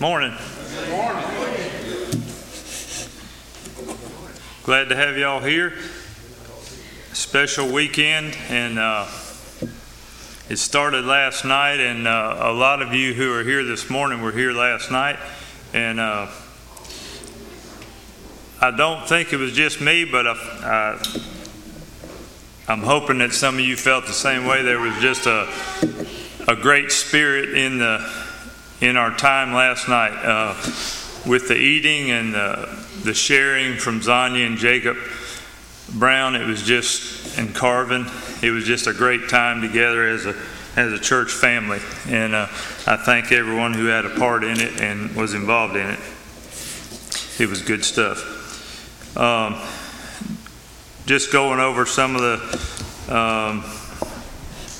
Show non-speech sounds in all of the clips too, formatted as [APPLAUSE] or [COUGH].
Morning. Glad to have y'all here. Special weekend, and uh, it started last night, and uh, a lot of you who are here this morning were here last night, and uh, I don't think it was just me, but I, I, I'm hoping that some of you felt the same way. There was just a a great spirit in the in our time last night uh, with the eating and the, the sharing from Zanya and Jacob Brown. It was just and Carvin. It was just a great time together as a as a church family, and uh, I thank everyone who had a part in it and was involved in it. It was good stuff. Um, just going over some of the um,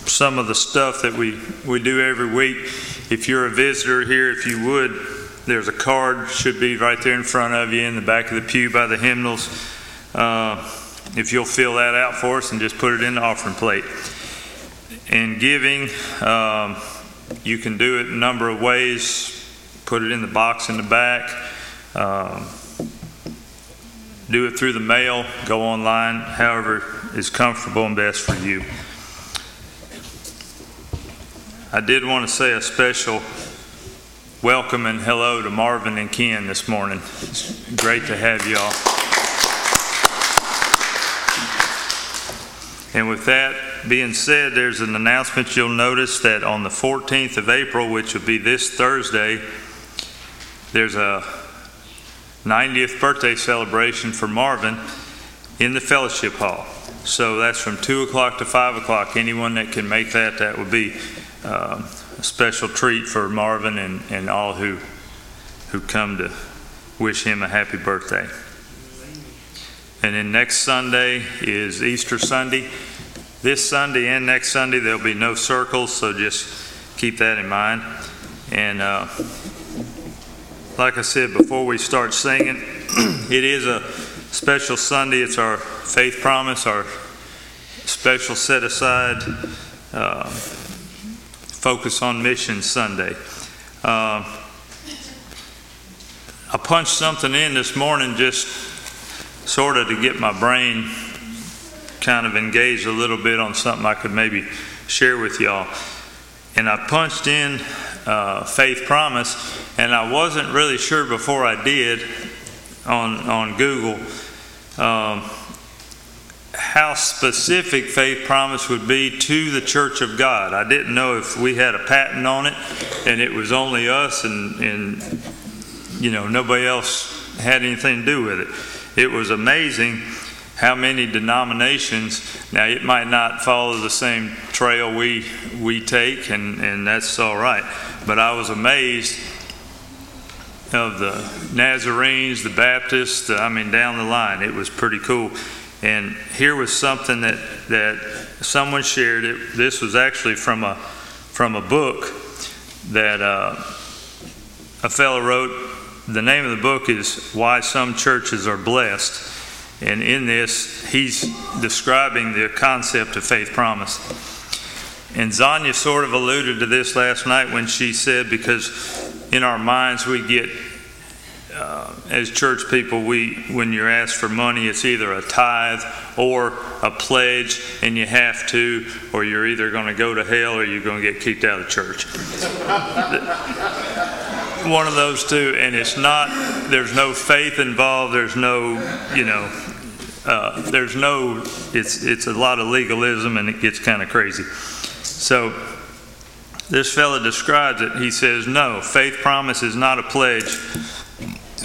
some of the stuff that we we do every week. If you're a visitor here, if you would, there's a card should be right there in front of you in the back of the pew by the hymnals. Uh, if you'll fill that out for us and just put it in the offering plate. In giving, um, you can do it a number of ways. Put it in the box in the back. Um, do it through the mail. Go online. However is comfortable and best for you. I did want to say a special welcome and hello to Marvin and Ken this morning. It's great to have y'all. And with that being said, there's an announcement you'll notice that on the 14th of April, which will be this Thursday, there's a 90th birthday celebration for Marvin in the fellowship hall. So that's from 2 o'clock to 5 o'clock. Anyone that can make that, that would be um, a special treat for Marvin and, and all who, who come to wish him a happy birthday. And then next Sunday is Easter Sunday. This Sunday and next Sunday, there'll be no circles, so just keep that in mind. And uh, like I said before we start singing, [CLEARS THROAT] it is a special Sunday. It's our faith promise, our special set aside. Uh, Focus on Mission Sunday. Uh, I punched something in this morning just sort of to get my brain kind of engaged a little bit on something I could maybe share with y'all. And I punched in uh, faith promise, and I wasn't really sure before I did on on Google. Um, how specific faith promise would be to the church of God. I didn't know if we had a patent on it and it was only us and, and you know nobody else had anything to do with it. It was amazing how many denominations now it might not follow the same trail we we take and, and that's all right. But I was amazed of the Nazarenes, the Baptists, I mean down the line. It was pretty cool. And here was something that, that someone shared. It, this was actually from a, from a book that uh, a fellow wrote. The name of the book is Why Some Churches Are Blessed. And in this, he's describing the concept of faith promise. And Zanya sort of alluded to this last night when she said, because in our minds we get uh, as church people, we when you're asked for money, it's either a tithe or a pledge, and you have to, or you're either going to go to hell or you're going to get kicked out of church. [LAUGHS] One of those two, and it's not. There's no faith involved. There's no, you know, uh, there's no. It's it's a lot of legalism, and it gets kind of crazy. So. This fellow describes it. He says, No, faith promise is not a pledge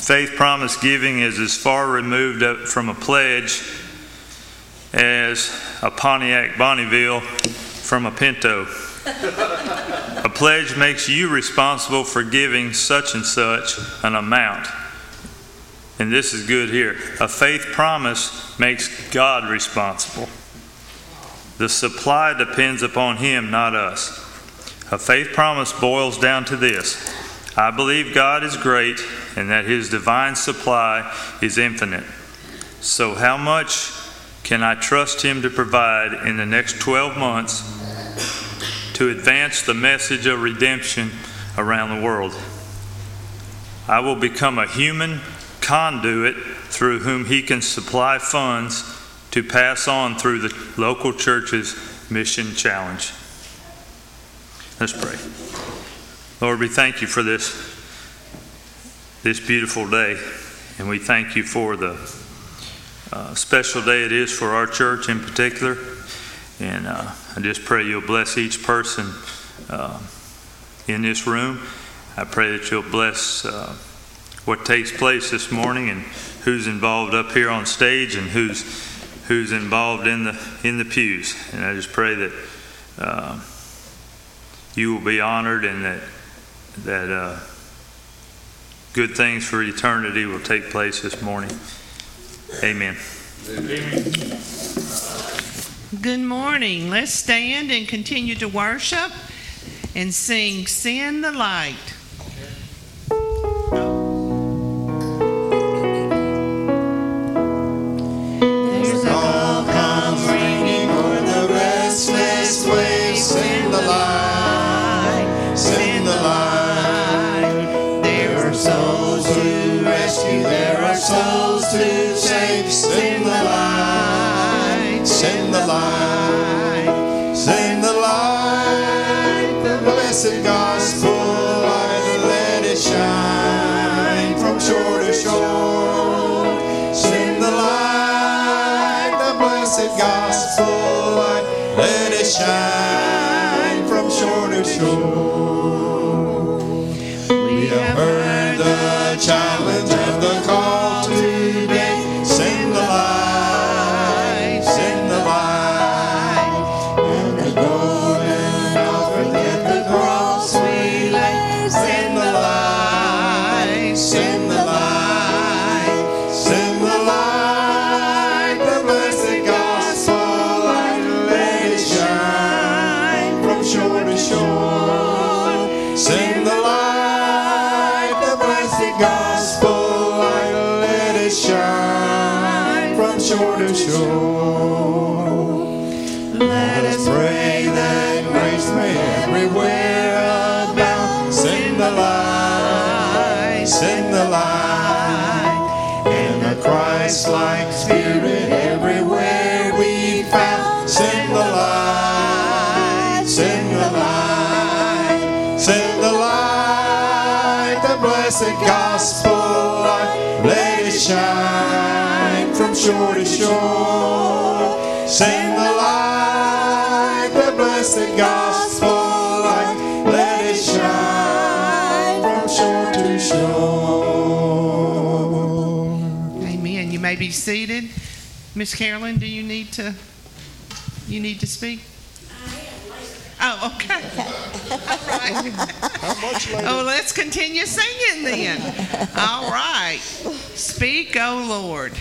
Faith promise giving is as far removed from a pledge as a Pontiac Bonneville from a Pinto. a pledge makes you responsible for giving such and such an amount. And this is good here. A faith promise makes God responsible. The supply depends upon Him, not us. A faith promise boils down to this I believe God is great and that His divine supply is infinite. So, how much can I trust Him to provide in the next 12 months to advance the message of redemption around the world? I will become a human conduit through whom He can supply funds to pass on through the local church's mission challenge. Let's pray. Lord, we thank you for this, this beautiful day, and we thank you for the uh, special day it is for our church in particular. And uh, I just pray you'll bless each person uh, in this room. I pray that you'll bless uh, what takes place this morning and who's involved up here on stage and who's who's involved in the in the pews. And I just pray that uh, you will be honored and that that uh, good things for eternity will take place this morning. Amen. Good morning. Let's stand and continue to worship and sing Send the Light. There's a call comes ringing the restless. Send the light, send the light. Souls to save. Send the light, send the light, send the light. The blessed gospel light, let it shine from shore to shore. Send the light, the blessed gospel light, let it shine from shore to shore. We have heard the challenge shore to shore. Sing the light, the blessed gospel light. Let it shine from shore to shore. Amen. You may be seated. Miss Carolyn, do you need to you need to speak? Oh, [LAUGHS] okay. All right. How much later? Oh, let's continue singing then. All right. Speak, O Lord.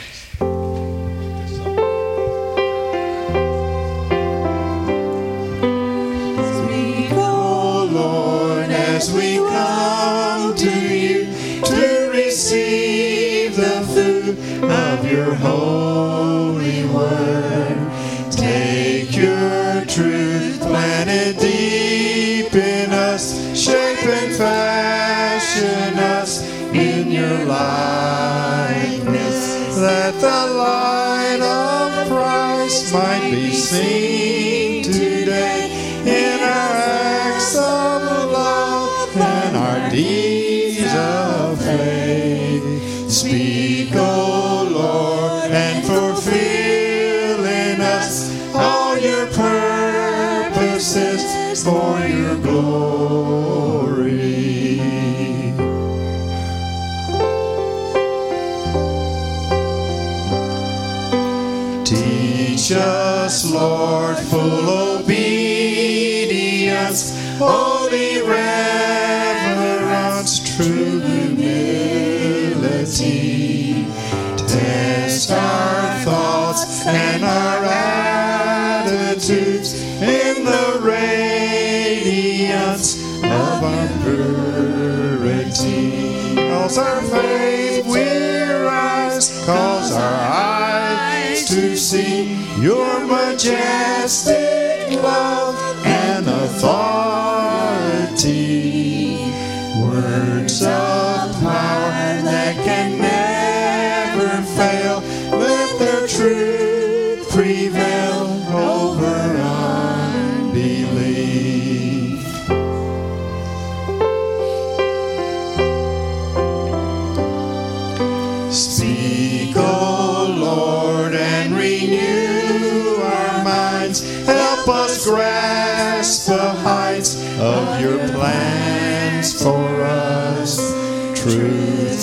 As we come to you to receive the food of your holy word. Take your truth, plant it deep in us, shape and fashion us in your likeness, that the light of Christ might be holy reverence, true humility. Test our thoughts and our attitudes in the radiance of our purity. Cause our faith will rise, cause our eyes to see your majestic love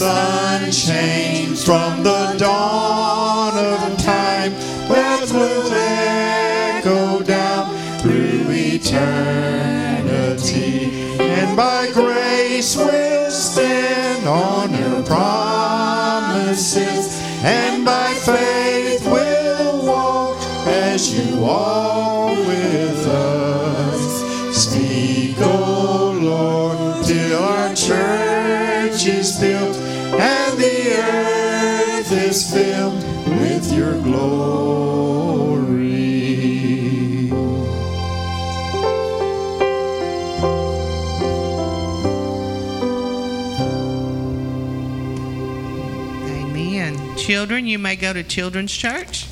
unchanged from the dawn of time that will echo down through eternity. And by grace we'll stand on your promises, and by faith we'll walk as you walk Children, you may go to Children's Church.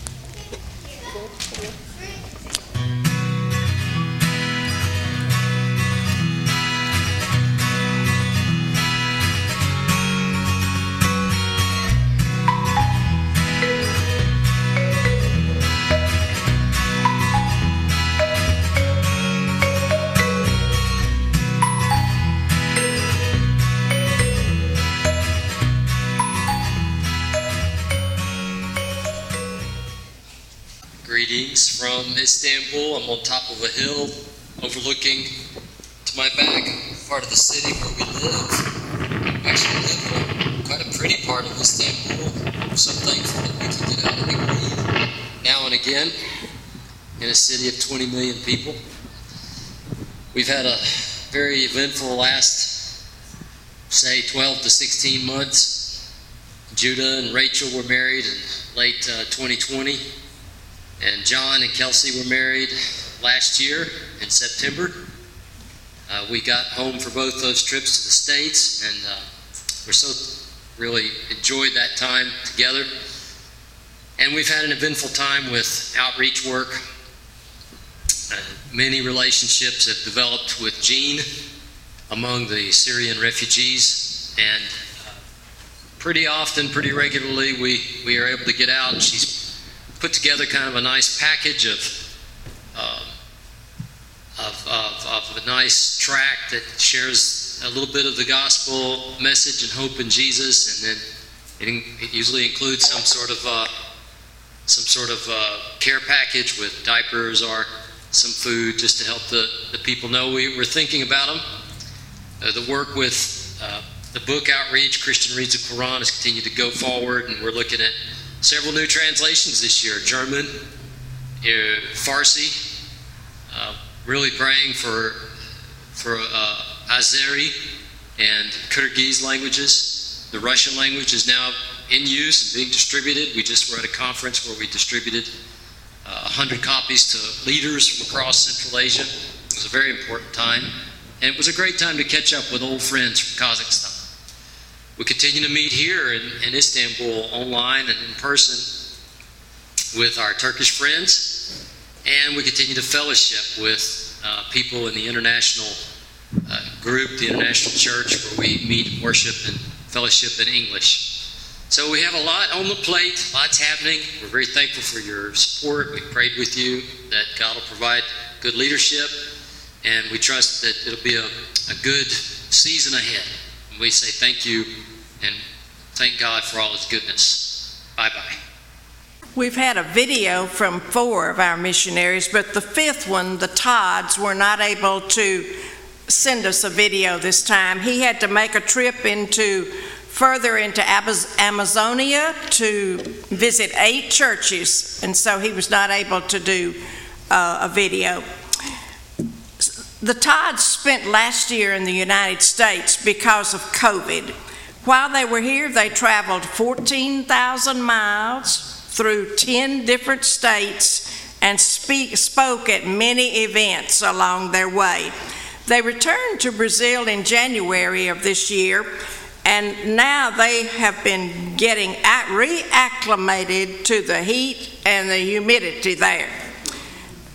I'm on top of a hill overlooking to my back part of the city where we live. We actually live in quite a pretty part of Istanbul. I'm so thankful that we can get out and now and again in a city of 20 million people. We've had a very eventful last, say, 12 to 16 months. Judah and Rachel were married in late uh, 2020 and John and Kelsey were married last year in September. Uh, we got home for both those trips to the States, and uh, we're so really enjoyed that time together. And we've had an eventful time with outreach work. Uh, many relationships have developed with Jean among the Syrian refugees, and uh, pretty often, pretty regularly, we, we are able to get out. She's put together kind of a nice package of, uh, of, of, of, a nice track that shares a little bit of the gospel message and hope in Jesus, and then it, it usually includes some sort of uh, some sort of uh, care package with diapers or some food just to help the, the people know we, we're thinking about them. Uh, the work with uh, the book outreach, Christian Reads the Quran, has continued to go forward, and we're looking at several new translations this year German, uh, Farsi. Uh, really praying for, for uh, Azeri and Kyrgyz languages. The Russian language is now in use and being distributed. We just were at a conference where we distributed uh, 100 copies to leaders from across Central Asia. It was a very important time. And it was a great time to catch up with old friends from Kazakhstan. We continue to meet here in, in Istanbul online and in person with our Turkish friends, and we continue to fellowship with uh, people in the international uh, group, the International Church, where we meet and worship and fellowship in English. So we have a lot on the plate, lots happening. We're very thankful for your support. We prayed with you that God will provide good leadership, and we trust that it'll be a, a good season ahead. And we say thank you and thank God for all his goodness. Bye bye. We've had a video from four of our missionaries, but the fifth one, the Todds, were not able to send us a video this time. He had to make a trip into further into Amazonia to visit eight churches, and so he was not able to do uh, a video. The Todds spent last year in the United States because of COVID. While they were here, they traveled 14,000 miles through 10 different states and speak, spoke at many events along their way. They returned to Brazil in January of this year and now they have been getting reacclimated to the heat and the humidity there.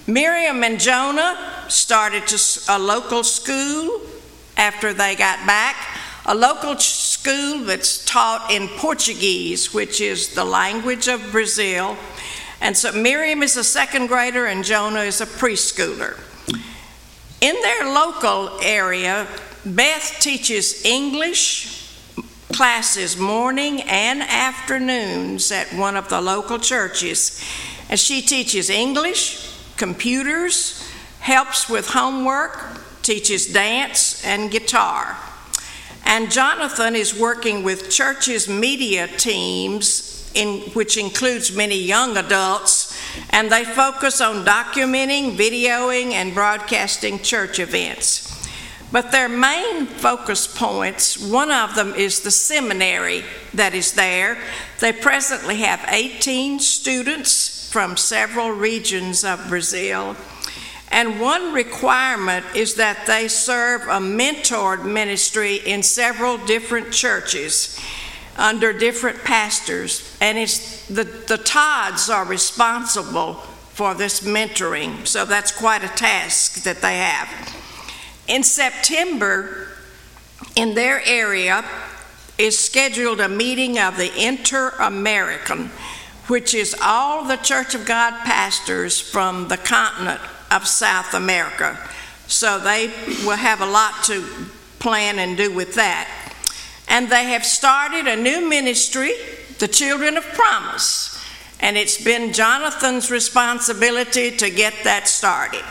Miriam and Jonah started to a local school after they got back, a local ch- school that's taught in Portuguese, which is the language of Brazil. And so Miriam is a second grader and Jonah is a preschooler. In their local area, Beth teaches English classes morning and afternoons at one of the local churches. And she teaches English, computers, helps with homework, teaches dance and guitar. And Jonathan is working with churches' media teams, in, which includes many young adults, and they focus on documenting, videoing, and broadcasting church events. But their main focus points, one of them is the seminary that is there. They presently have 18 students from several regions of Brazil. And one requirement is that they serve a mentored ministry in several different churches under different pastors. And it's the, the Todds are responsible for this mentoring. So that's quite a task that they have. In September, in their area, is scheduled a meeting of the Inter American, which is all the Church of God pastors from the continent of South America. So they will have a lot to plan and do with that. And they have started a new ministry, the Children of Promise. And it's been Jonathan's responsibility to get that started.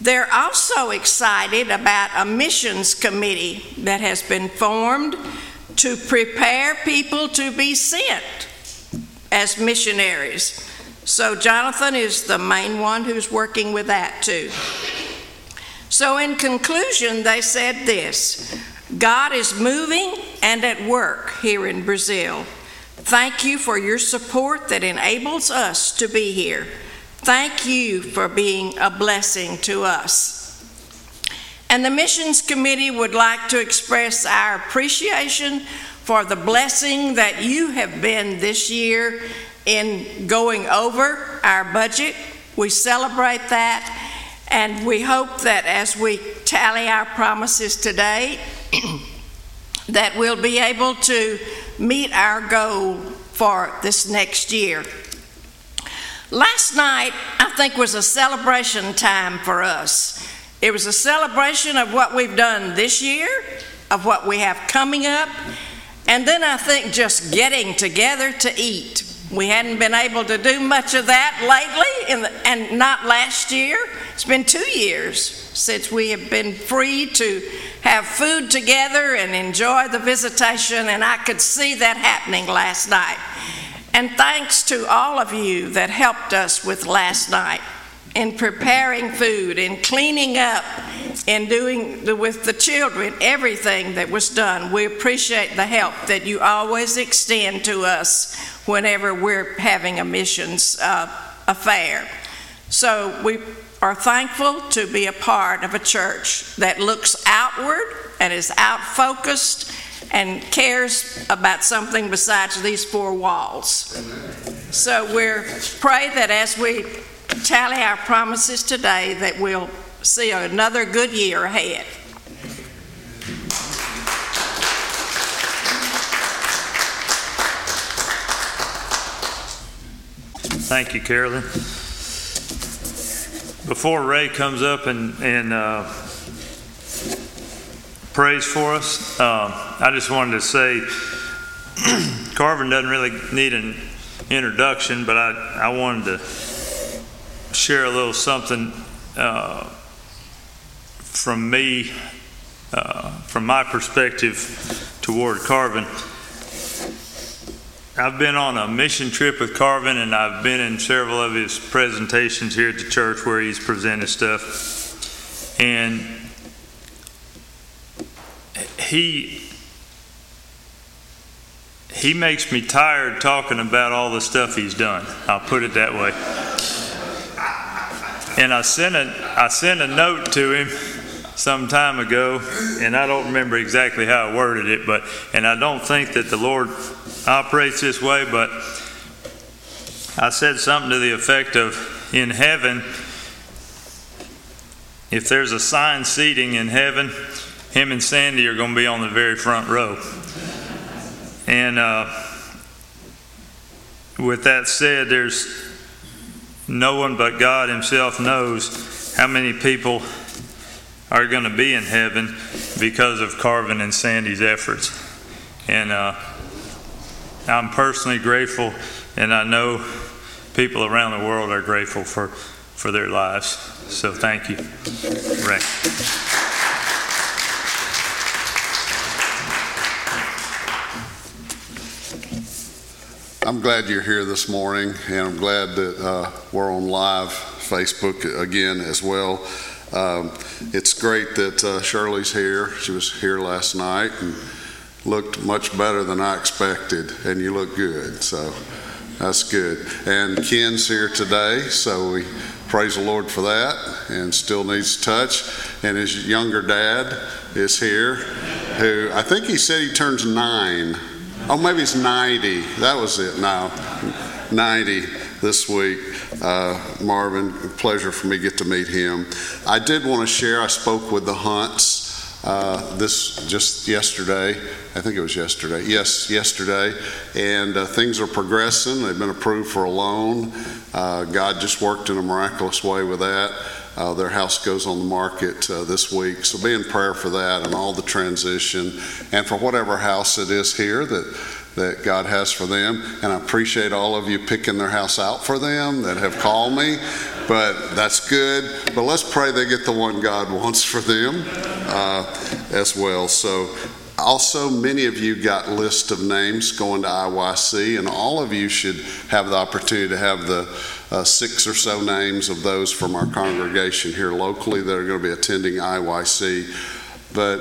They're also excited about a missions committee that has been formed to prepare people to be sent as missionaries. So, Jonathan is the main one who's working with that too. So, in conclusion, they said this God is moving and at work here in Brazil. Thank you for your support that enables us to be here. Thank you for being a blessing to us. And the Missions Committee would like to express our appreciation for the blessing that you have been this year in going over our budget. We celebrate that, and we hope that as we tally our promises today, [CLEARS THROAT] that we'll be able to meet our goal for this next year. Last night, I think, was a celebration time for us. It was a celebration of what we've done this year, of what we have coming up, and then I think just getting together to eat. We hadn't been able to do much of that lately, the, and not last year. It's been two years since we have been free to have food together and enjoy the visitation, and I could see that happening last night. And thanks to all of you that helped us with last night in preparing food, in cleaning up, in doing the, with the children, everything that was done. We appreciate the help that you always extend to us whenever we're having a missions uh, affair. So we are thankful to be a part of a church that looks outward and is out focused and cares about something besides these four walls. So we're pray that as we tally our promises today that we'll see another good year ahead. Thank you, Carolyn. Before Ray comes up and, and uh, prays for us, uh, I just wanted to say [CLEARS THROAT] Carvin doesn't really need an introduction, but I, I wanted to share a little something uh, from me, uh, from my perspective toward Carvin. I've been on a mission trip with Carvin, and I've been in several of his presentations here at the church where he's presented stuff. And he he makes me tired talking about all the stuff he's done. I'll put it that way. And I sent a I sent a note to him some time ago, and I don't remember exactly how I worded it, but and I don't think that the Lord operates this way, but I said something to the effect of in heaven, if there's assigned seating in heaven, him and Sandy are going to be on the very front row. And uh, with that said, there's no one but God Himself knows how many people are going to be in heaven because of Carvin and Sandy's efforts. And uh, I'm personally grateful, and I know people around the world are grateful for, for their lives. So thank you, Rick. I'm glad you're here this morning, and I'm glad that uh, we're on live Facebook again as well. Um, it's great that uh, Shirley's here. She was here last night and looked much better than I expected, and you look good. So that's good. And Ken's here today, so we praise the Lord for that, and still needs touch. And his younger dad is here, who I think he said he turns nine. Oh, maybe it's 90. That was it now. 90 this week. Uh, Marvin, pleasure for me to get to meet him. I did want to share, I spoke with the Hunts uh, this just yesterday. I think it was yesterday. Yes, yesterday. And uh, things are progressing. They've been approved for a loan. Uh, God just worked in a miraculous way with that. Uh, their house goes on the market uh, this week. So be in prayer for that and all the transition and for whatever house it is here that, that God has for them. And I appreciate all of you picking their house out for them that have called me. But that's good. But let's pray they get the one God wants for them uh, as well. So also, many of you got list of names going to IYC, and all of you should have the opportunity to have the uh, six or so names of those from our congregation here locally that are going to be attending IYC. But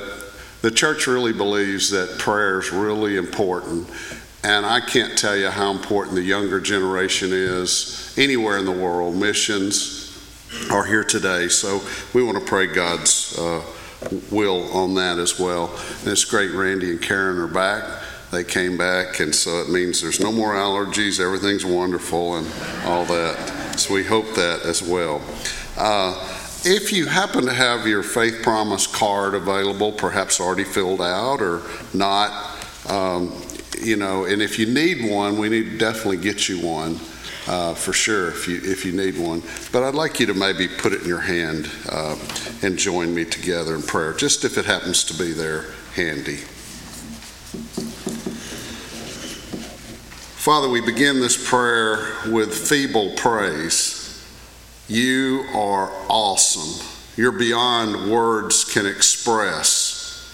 the church really believes that prayer is really important, and I can't tell you how important the younger generation is anywhere in the world. Missions are here today, so we want to pray God's. Uh, will on that as well. And it's great Randy and Karen are back. They came back, and so it means there's no more allergies, everything's wonderful, and all that. So we hope that as well. Uh, if you happen to have your Faith Promise card available, perhaps already filled out or not, um, you know, and if you need one, we need to definitely get you one uh, for sure if you if you need one. But I'd like you to maybe put it in your hand uh, and join me together in prayer, just if it happens to be there handy. Father, we begin this prayer with feeble praise. You are awesome. You're beyond words can express.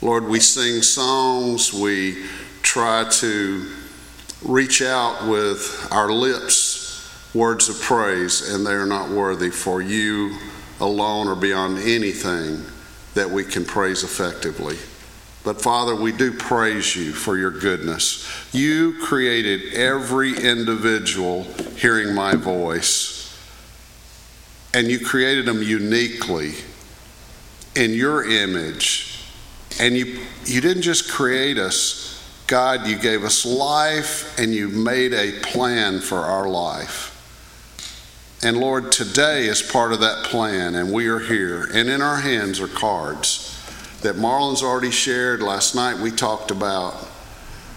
Lord, we sing songs, we try to reach out with our lips words of praise, and they are not worthy, for you alone are beyond anything that we can praise effectively. But Father, we do praise you for your goodness. You created every individual hearing my voice, and you created them uniquely in your image. And you, you didn't just create us, God, you gave us life and you made a plan for our life. And Lord, today is part of that plan, and we are here. And in our hands are cards that Marlon's already shared. Last night we talked about.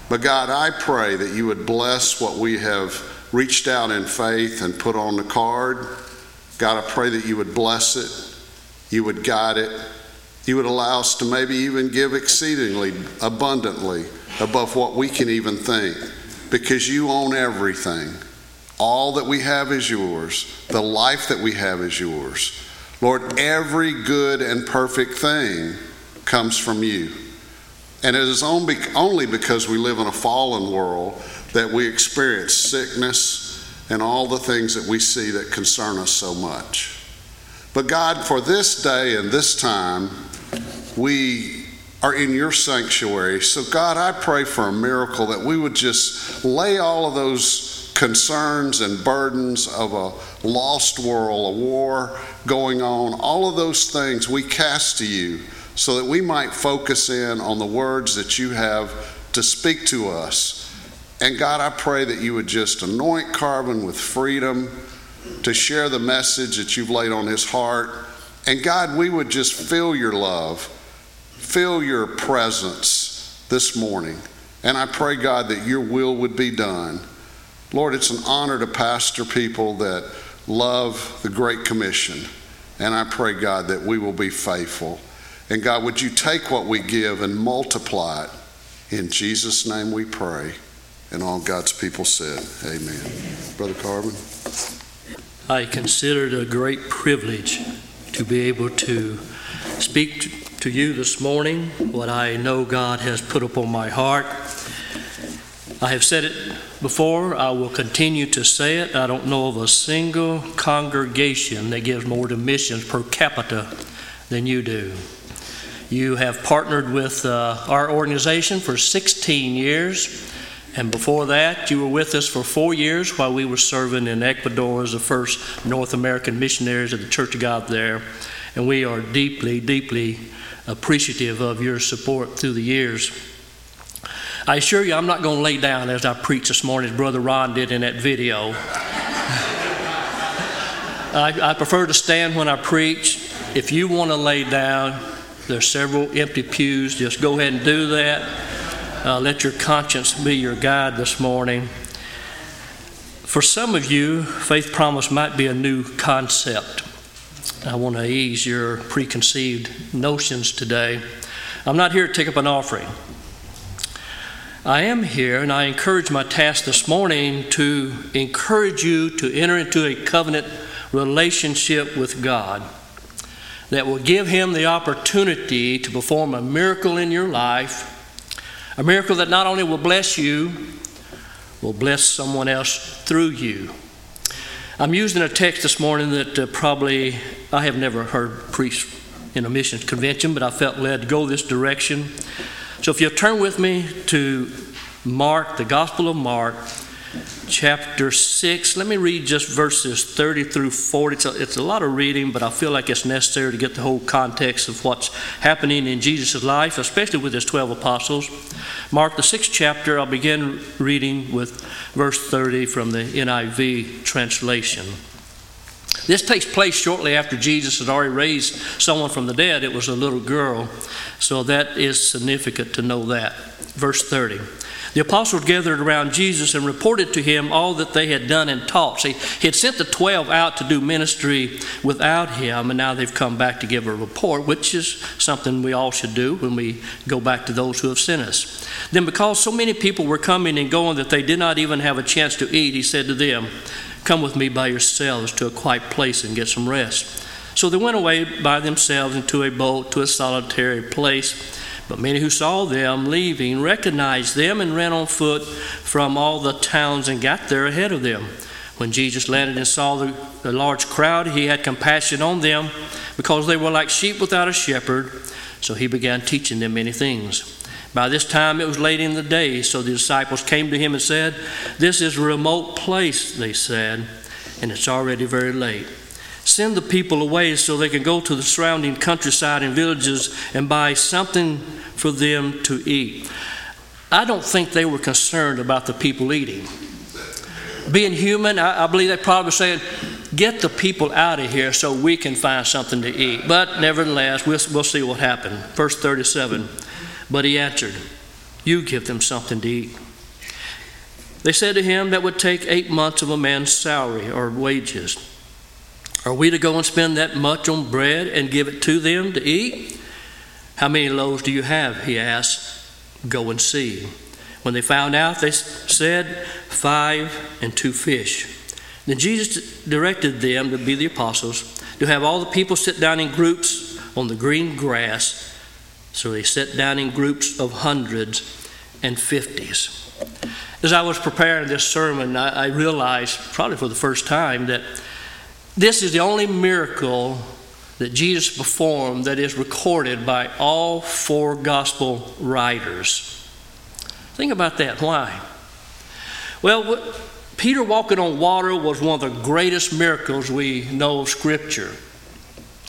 But God, I pray that you would bless what we have reached out in faith and put on the card. God, I pray that you would bless it, you would guide it, you would allow us to maybe even give exceedingly abundantly above what we can even think because you own everything. All that we have is yours. The life that we have is yours. Lord, every good and perfect thing comes from you. And it is only because we live in a fallen world that we experience sickness and all the things that we see that concern us so much. But God, for this day and this time, we are in your sanctuary. So, God, I pray for a miracle that we would just lay all of those concerns and burdens of a lost world, a war going on, all of those things we cast to you so that we might focus in on the words that you have to speak to us. And God, I pray that you would just anoint Carvin with freedom to share the message that you've laid on his heart. And God, we would just feel your love, feel your presence this morning. And I pray, God, that your will would be done. Lord, it's an honor to pastor people that love the Great Commission. And I pray, God, that we will be faithful. And God, would you take what we give and multiply it? In Jesus' name we pray. And all God's people said, Amen. Brother Carvin. I consider it a great privilege to be able to speak to you this morning what I know God has put upon my heart. I have said it before, I will continue to say it. I don't know of a single congregation that gives more to missions per capita than you do. You have partnered with uh, our organization for 16 years, and before that, you were with us for four years while we were serving in Ecuador as the first North American missionaries of the Church of God there. And we are deeply, deeply appreciative of your support through the years. I assure you, I'm not going to lay down as I preach this morning, as Brother Ron did in that video. [LAUGHS] I, I prefer to stand when I preach. If you want to lay down, there's several empty pews. Just go ahead and do that. Uh, let your conscience be your guide this morning. For some of you, faith promise might be a new concept. I want to ease your preconceived notions today. I'm not here to take up an offering. I am here, and I encourage my task this morning to encourage you to enter into a covenant relationship with God that will give Him the opportunity to perform a miracle in your life, a miracle that not only will bless you, will bless someone else through you. I'm using a text this morning that uh, probably I have never heard preached in a mission convention, but I felt led to go this direction. So if you'll turn with me to Mark, the Gospel of Mark, chapter 6. Let me read just verses 30 through 40. It's a, it's a, lot of reading, but I feel like it's necessary to get the whole context of what's happening in Jesus' life, especially with his 12 apostles. Mark, the sixth chapter, I'll begin reading with verse 30 from the NIV translation. This takes place shortly after Jesus had already raised someone from the dead. It was a little girl, so that is significant to know that. Verse 30. The apostles gathered around Jesus and reported to him all that they had done and taught. See, he had sent the 12 out to do ministry without him, and now they've come back to give a report, which is something we all should do when we go back to those who have sent us. Then, because so many people were coming and going that they did not even have a chance to eat, he said to them, Come with me by yourselves to a quiet place and get some rest. So they went away by themselves into a boat to a solitary place. But many who saw them leaving recognized them and ran on foot from all the towns and got there ahead of them. When Jesus landed and saw the, the, large crowd, he had compassion on them because they were like sheep without a shepherd. So he began teaching them many things. By this time it was late in the day, so the disciples came to him and said, This is a remote place, they said, and it's already very late. Send the people away so they can go to the surrounding countryside and villages and buy something for them to eat. I don't think they were concerned about the people eating. Being human, I, I believe they probably said, get the people out of here so we can find something to eat. But nevertheless, we'll, we'll see what happened. Verse 37 But he answered, You give them something to eat. They said to him, That would take eight months of a man's salary or wages. Are we to go and spend that much on bread and give it to them to eat? How many loaves do you have? He asked. Go and see. When they found out, they said, Five and two fish. Then Jesus directed them to be the apostles, to have all the people sit down in groups on the green grass. So they sat down in groups of hundreds and fifties. As I was preparing this sermon, I, realized, probably for the first time, that this is the only miracle that Jesus performed that is recorded by all four gospel writers. Think about that. Why? Well, Peter walking on water was one of the greatest miracles we know of Scripture.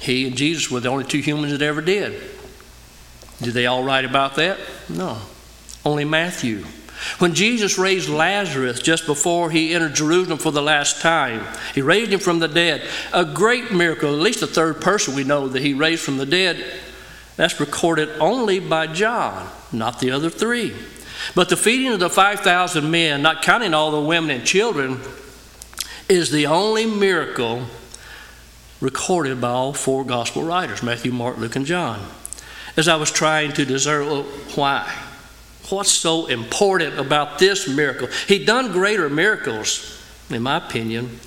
He and Jesus were the only two humans that ever did. Did they all write about that? No. Only Matthew. When Jesus raised Lazarus just before he entered Jerusalem for the last time, he raised him from the dead. A great miracle, at least the third person we know that he raised from the dead. That's recorded only by John, not the other three. But the feeding of the 5,000 men, not counting all the women and children, is the only miracle recorded by all four gospel writers Matthew, Mark, Luke, and John. As I was trying to discern, well, why? What's so important about this miracle? He'd done greater miracles, in my opinion.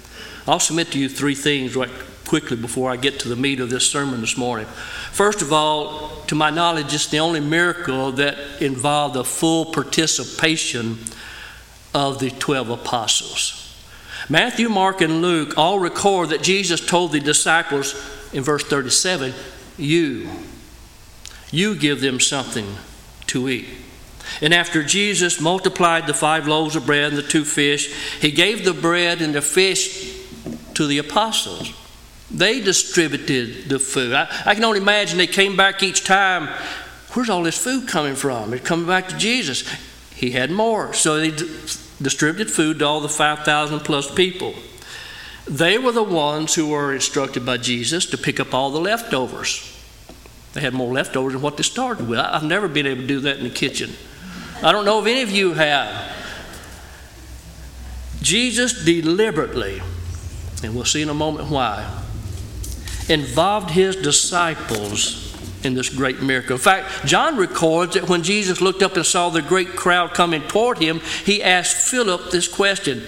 I'll submit to you three things right quickly before I get to the meat of this sermon this morning. First of all, to my knowledge, it's the only miracle that involved the full participation of the 12 apostles. Matthew, Mark, and Luke all record that Jesus told the disciples in verse 37 You, you give them something to eat. And after Jesus multiplied the five loaves of bread and the two fish, he gave the bread and the fish to the apostles. They distributed the food. I, I, can only imagine they came back each time. Where's all this food coming from? It's coming back to Jesus. He had more. So they d- distributed food to all the 5,000 plus people. They were the ones who were instructed by Jesus to pick up all the leftovers. They had more leftovers than what they started with. I've never been able to do that in the kitchen. I don't know if any of you have. Jesus deliberately, and we'll see in a moment why, involved his disciples in this great miracle. In fact, John records that when Jesus looked up and saw the great crowd coming toward him, he asked Philip this question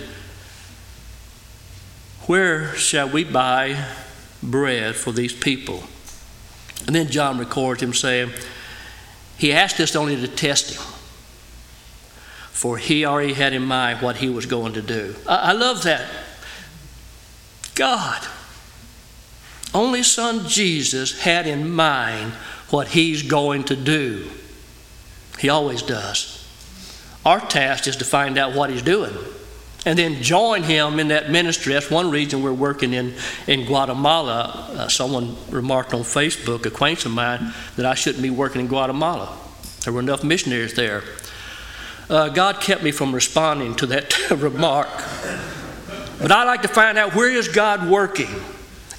Where shall we buy bread for these people? And then John records him saying, He asked us only to test him, for he already had in mind what he was going to do. I, I love that. God only Son Jesus had in mind what He's going to do. He always does. Our task is to find out what He's doing and then join Him in that ministry. That's one reason we're working in, in Guatemala. Uh, someone remarked on Facebook, acquaintance of mine, that I shouldn't be working in Guatemala. There were enough missionaries there. Uh, God kept me from responding to that [LAUGHS] remark. But I like to find out where is God working?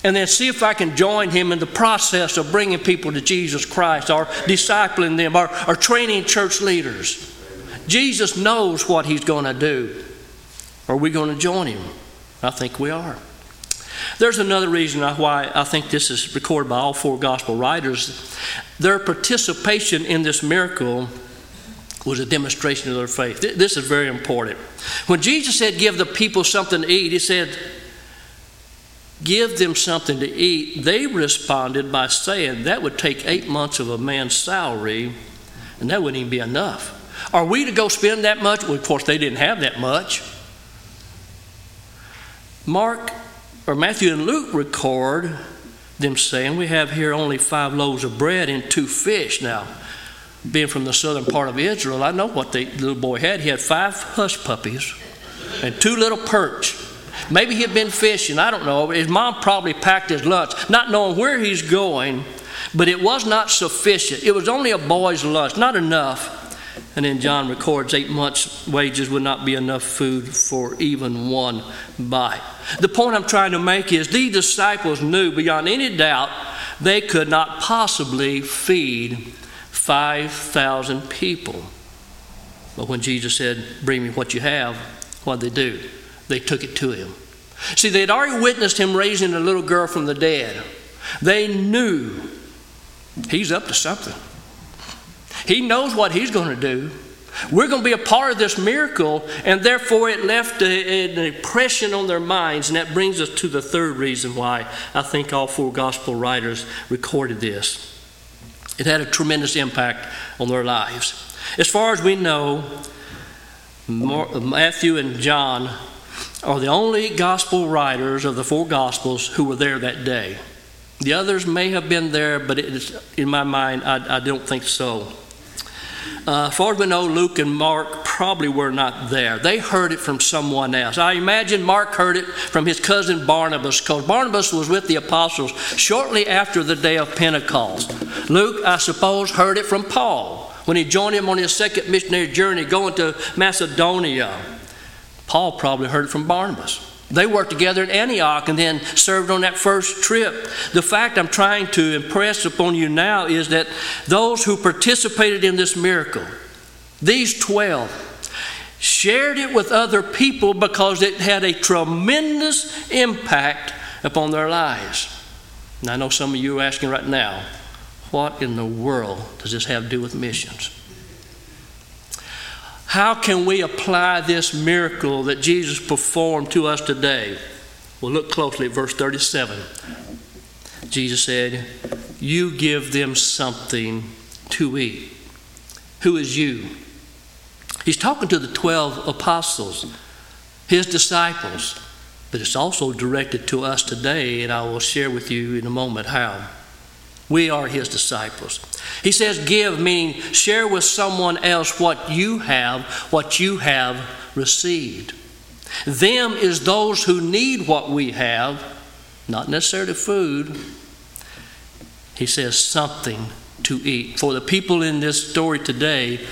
and then see if I can join him in the process of bringing people to Jesus Christ or discipling them or, or training church leaders. Jesus knows what he's going to do. Are we going to join him? I think we are. There's another reason why I think this is recorded by all four gospel writers. Their participation in this miracle was a demonstration of their faith. This is very important. When Jesus said, Give the people something to eat, he said, give them something to eat, they responded by saying that would take eight months of a man's salary, and that wouldn't even be enough. Are we to go spend that much? Well, of course, they didn't have that much. Mark or Matthew and Luke record them saying, We have here only five loaves of bread and two fish. Now, being from the southern part of Israel, I know what the little boy had. He had five hush puppies and two little perch. Maybe he'd been fishing. I don't know. His mom probably packed his lunch, not knowing where he's going, but it was not sufficient. It was only a boy's lunch, not enough. And then John records eight months' wages would not be enough food for even one bite. The point I'm trying to make is these disciples knew beyond any doubt they could not possibly feed 5,000 people. But when Jesus said, Bring me what you have, what did they do? they took it to him. See, they had already witnessed him raising a little girl from the dead. They knew he's up to something. He knows what he's going to do. We're going to be a part of this miracle, and therefore it left a, an impression on their minds. And that brings us to the third reason why I think all four gospel writers recorded this. It had a tremendous impact on their lives. As far as we know, Matthew and John are the only gospel writers of the four gospels who were there that day. The others may have been there, but in my mind, I, I don't think so. Uh, far we know, Luke and Mark probably were not there. They heard it from someone else. I imagine Mark heard it from his cousin Barnabas, because Barnabas was with the apostles shortly after the day of Pentecost. Luke, I suppose, heard it from Paul when he joined him on his second missionary journey going to Macedonia. Paul probably heard it from Barnabas. They worked together at Antioch and then served on that first trip. The fact I'm trying to impress upon you now is that those who participated in this miracle, these 12, shared it with other people because it had a tremendous impact upon their lives. And I know some of you are asking right now, what in the world does this have to do with missions? How can we apply this miracle that Jesus performed to us today? Well, look closely at verse 37. Jesus said, You give them something to eat. Who is you? He's talking to the 12 apostles, his disciples, but it's also directed to us today, and I will share with you in a moment how. We are his disciples. He says, Give, meaning share with someone else what you have, what you have received. Them is those who need what we have, not necessarily food. He says, something to eat. For the people in this story today,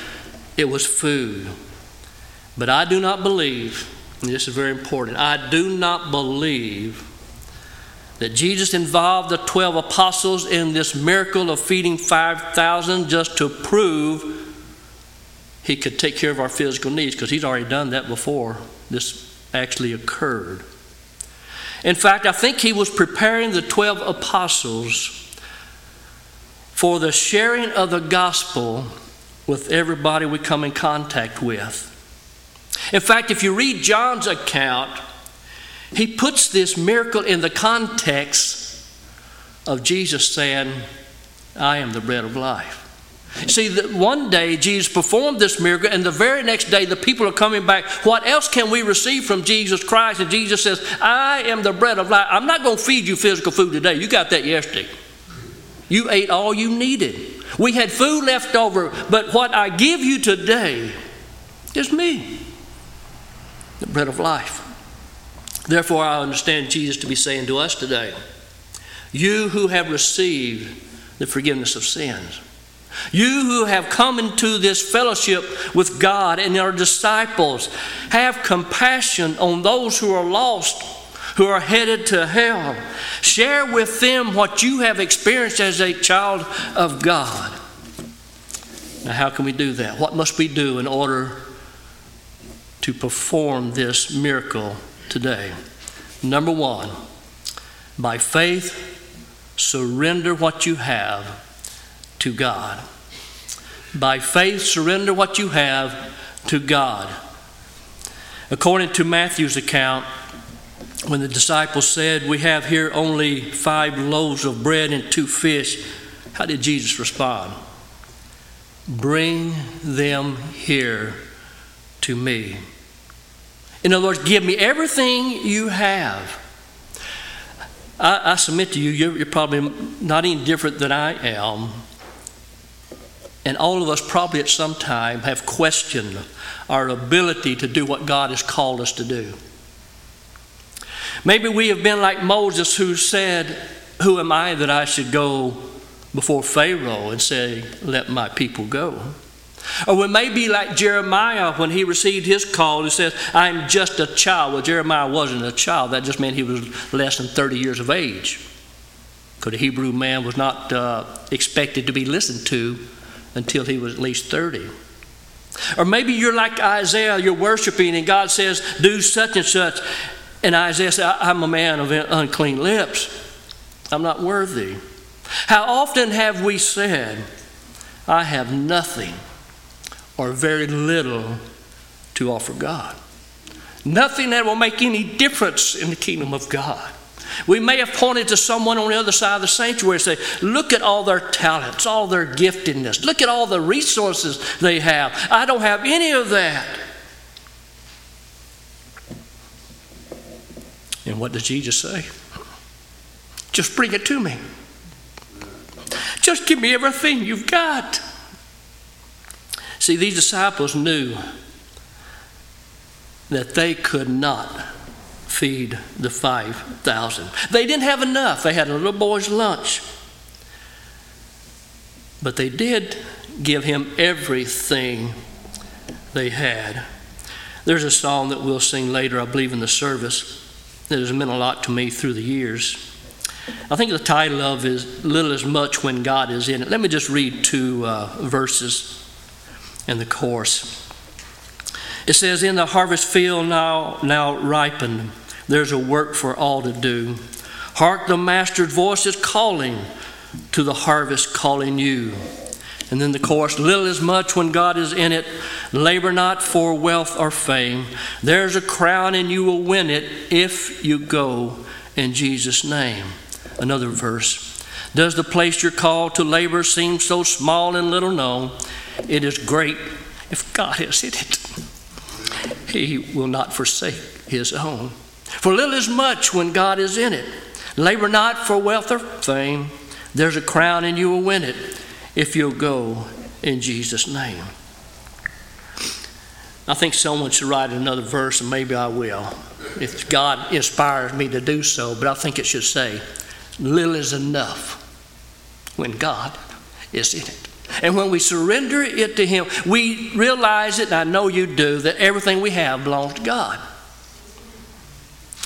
it was food. But I do not believe, and this is very important, I do not believe that Jesus involved the 12 apostles in this miracle of feeding 5,000 just to prove he could take care of our physical needs because he's already done that before this actually occurred. In fact, I think he was preparing the 12 apostles for the sharing of the gospel with everybody we come in contact with. In fact, if you read John's account, he puts this miracle in the context of Jesus saying, I am the bread of life. See, that one day Jesus performed this miracle, and the very next day the people are coming back. What else can we receive from Jesus Christ? And Jesus says, I am the bread of life. I'm not going to feed you physical food today. You got that yesterday. You ate all you needed. We had food left over, but what I give you today is me, the bread of life. Therefore, I understand Jesus to be saying to us today, You who have received the forgiveness of sins, you who have come into this fellowship with God and are disciples, have compassion on those who are lost, who are headed to hell. Share with them what you have experienced as a child of God. Now, how can we do that? What must we do in order to perform this miracle today. Number one, by faith, surrender what you have to God. By faith, surrender what you have to God. According to Matthew's account, when the disciples said, We have here only five loaves of bread and two fish, how did Jesus respond? Bring them here to me. In other words, give me everything you have. I, I submit to you, you're, you're probably not any different than I am. And all of us probably at some time have questioned our ability to do what God has called us to do. Maybe we have been like Moses who said, Who am I that I should go before Pharaoh and say, Let my people go? Or we may be like Jeremiah when he received his call, he says, I'm just a child. Well, Jeremiah wasn't a child, that just meant he was less than 30 years of age. Because a Hebrew man was not uh, expected to be listened to until he was at least 30. Or maybe you're like Isaiah, you're worshiping, and God says, Do such and such. And Isaiah says, I'm a man of unclean lips. I'm not worthy. How often have we said, I have nothing or very little to offer God. Nothing that will make any difference in the kingdom of God. We may have pointed to someone on the other side of the sanctuary and say, Look at all their talents, all their giftedness, look at all the resources they have. I don't have any of that. And what does Jesus say? Just bring it to me. Just give me everything you've got. See, these disciples knew that they could not feed the 5,000. They didn't have enough. They had a little boy's lunch. But they did give him everything they had. There's a song that we'll sing later, I believe, in the service that has meant a lot to me through the years. I think the title of is Little as Much When God is in It. Let me just read two uh, verses in the course. It says, In the harvest field now, now ripened, there's a work for all to do. Hark, the Master's voice is calling to the harvest, calling you. And then the chorus, little is much when God is in it. Labor not for wealth or fame. There's a crown and you will win it if you go in Jesus' name. Another verse. Does the place you're called to labor seem so small and little known? It is great if God is in it. He will not forsake his own. For little is much when God is in it. Labor not for wealth or fame. There's a crown and you will win it if you'll go in Jesus' name. I think someone should write another verse, and maybe I will, if God inspires me to do so. But I think it should say, Little is enough when God is in it. And when we surrender it to Him, we realize it, and I know you do, that everything we have belongs to God.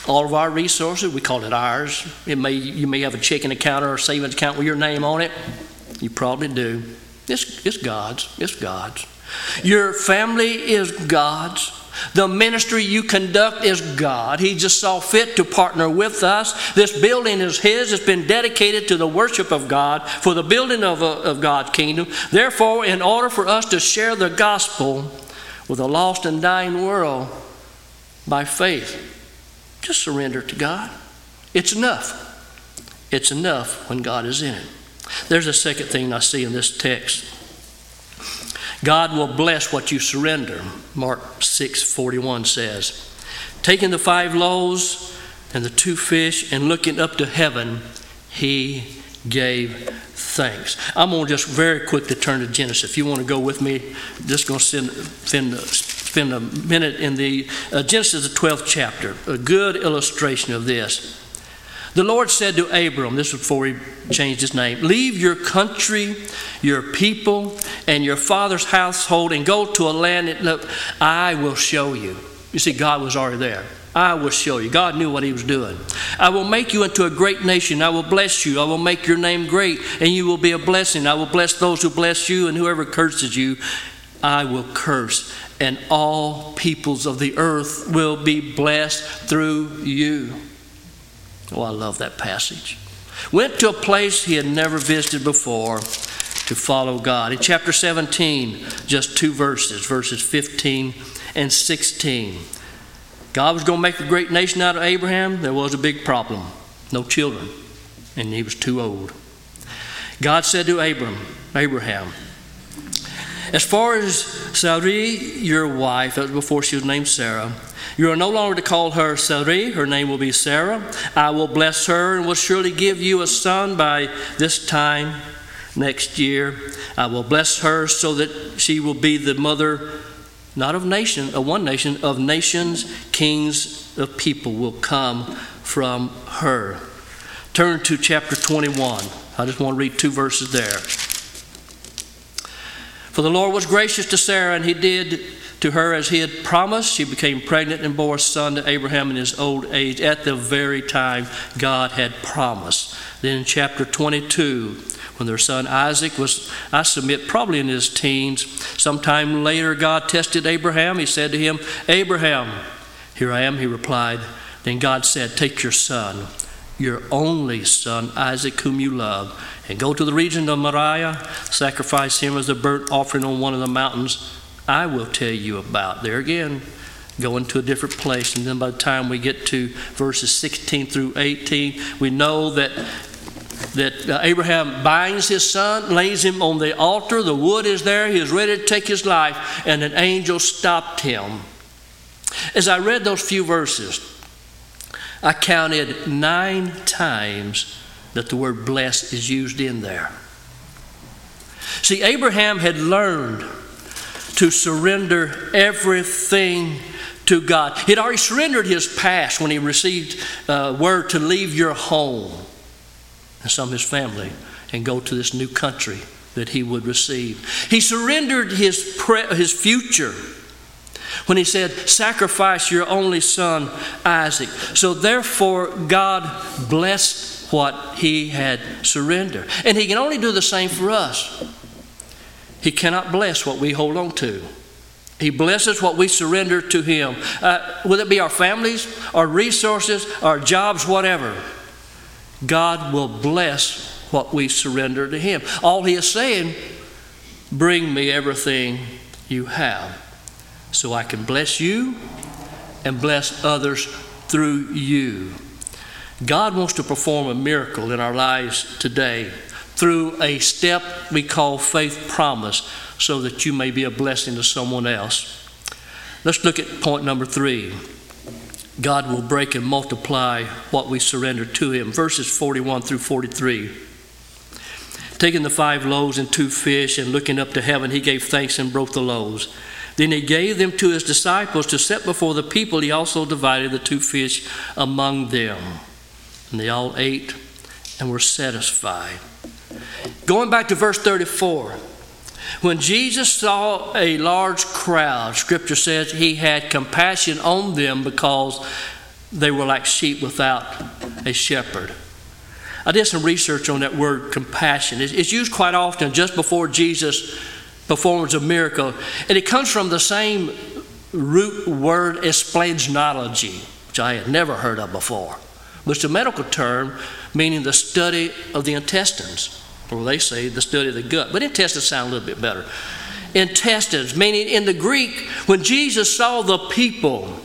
All of our resources, we call it ours. It may, you may have a checking account or a savings account with your name on it. You probably do. It's, it's God's. It's God's. Your family is God's. The ministry you conduct is God. He just saw fit to partner with us. This building is His. It's been dedicated to the worship of God for the building of, a, of God's kingdom. Therefore, in order for us to share the gospel with a lost and dying world by faith, just surrender to God. It's enough. It's enough when God is in it. There's a second thing I see in this text. God will bless what you surrender. Mark 6:41 says, "Taking the five loaves and the two fish and looking up to heaven, he gave thanks." I'm going to just very quickly turn to Genesis. If you want to go with me, just going to spend, spend, spend a minute in the uh, Genesis, the 12th chapter. A good illustration of this. The Lord said to Abram, this was before he changed his name, Leave your country, your people, and your father's household and go to a land that look, I will show you. You see, God was already there. I will show you. God knew what he was doing. I will make you into a great nation. I will bless you. I will make your name great, and you will be a blessing. I will bless those who bless you, and whoever curses you, I will curse. And all peoples of the earth will be blessed through you. Oh, I love that passage. Went to a place he had never visited before to follow God. In chapter 17, just two verses, verses 15 and 16. God was going to make a great nation out of Abraham. There was a big problem no children, and he was too old. God said to Abram, Abraham, as far as Sarai, your wife, that was before she was named Sarah, you are no longer to call her Sarai, her name will be Sarah. I will bless her and will surely give you a son by this time next year. I will bless her so that she will be the mother, not of nation, of one nation, of nations, kings of people will come from her. Turn to chapter 21. I just want to read two verses there. For the Lord was gracious to Sarah, and he did to her as he had promised. She became pregnant and bore a son to Abraham in his old age at the very time God had promised. Then in chapter 22, when their son Isaac was, I submit, probably in his teens, sometime later God tested Abraham. He said to him, Abraham, here I am, he replied. Then God said, Take your son, your only son, Isaac, whom you love, and go to the region of Moriah, sacrifice him as a burnt offering on one of the mountains I will tell you about. There again, going to a different place. And then by the time we get to verses 16 through 18, we know that that uh, Abraham binds his son, lays him on the altar. The wood is there. He is ready to take his life, and an angel stopped him. As I read those few verses, I counted nine times that the word blessed is used in there. See, Abraham had learned to surrender everything to God. He'd already surrendered his past when he received uh, word to leave your home and some of his family and go to this new country that he would receive. He surrendered his, pre- his future when he said, Sacrifice your only son, Isaac. So therefore, God blessed what he had surrendered. And he can only do the same for us. He cannot bless what we hold on to. He blesses what we surrender to Him. Uh, whether it be our families, our resources, our jobs, whatever, God will bless what we surrender to Him. All He is saying, bring me everything you have so I can bless you and bless others through you. God wants to perform a miracle in our lives today through a step we call faith promise so that you may be a blessing to someone else. Let's look at point number three. God will break and multiply what we surrender to Him. Verses 41 through 43. Taking the five loaves and two fish and looking up to heaven, He gave thanks and broke the loaves. Then He gave them to His disciples to set before the people. He also divided the two fish among them. And they all ate and were satisfied. Going back to verse 34. When Jesus saw a large crowd, Scripture says he had compassion on them because they were like sheep without a shepherd. I did some research on that word compassion. It's used quite often just before Jesus performs a miracle, and it comes from the same root word splanchnology, which I had never heard of before. It's a medical term meaning the study of the intestines or they say the study of the gut. But intestines sound a little bit better. Intestines, meaning in the Greek, when Jesus saw the people,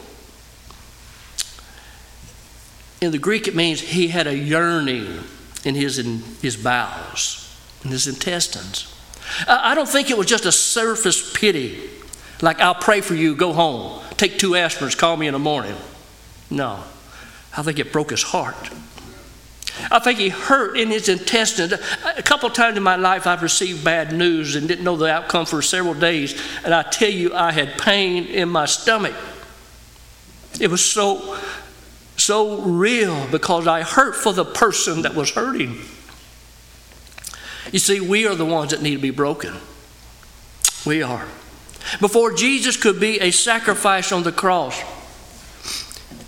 in the Greek it means he had a yearning in his, in his bowels, in his intestines. I don't think it was just a surface pity, like I'll pray for you, go home, take two aspirins, call me in the morning. No, I think it broke his heart. I think he hurt in his intestines. A couple times in my life, I've received bad news and didn't know the outcome for several days. And I tell you, I had pain in my stomach. It was so, so real because I hurt for the person that was hurting. You see, we are the ones that need to be broken. We are. Before Jesus could be a sacrifice on the cross,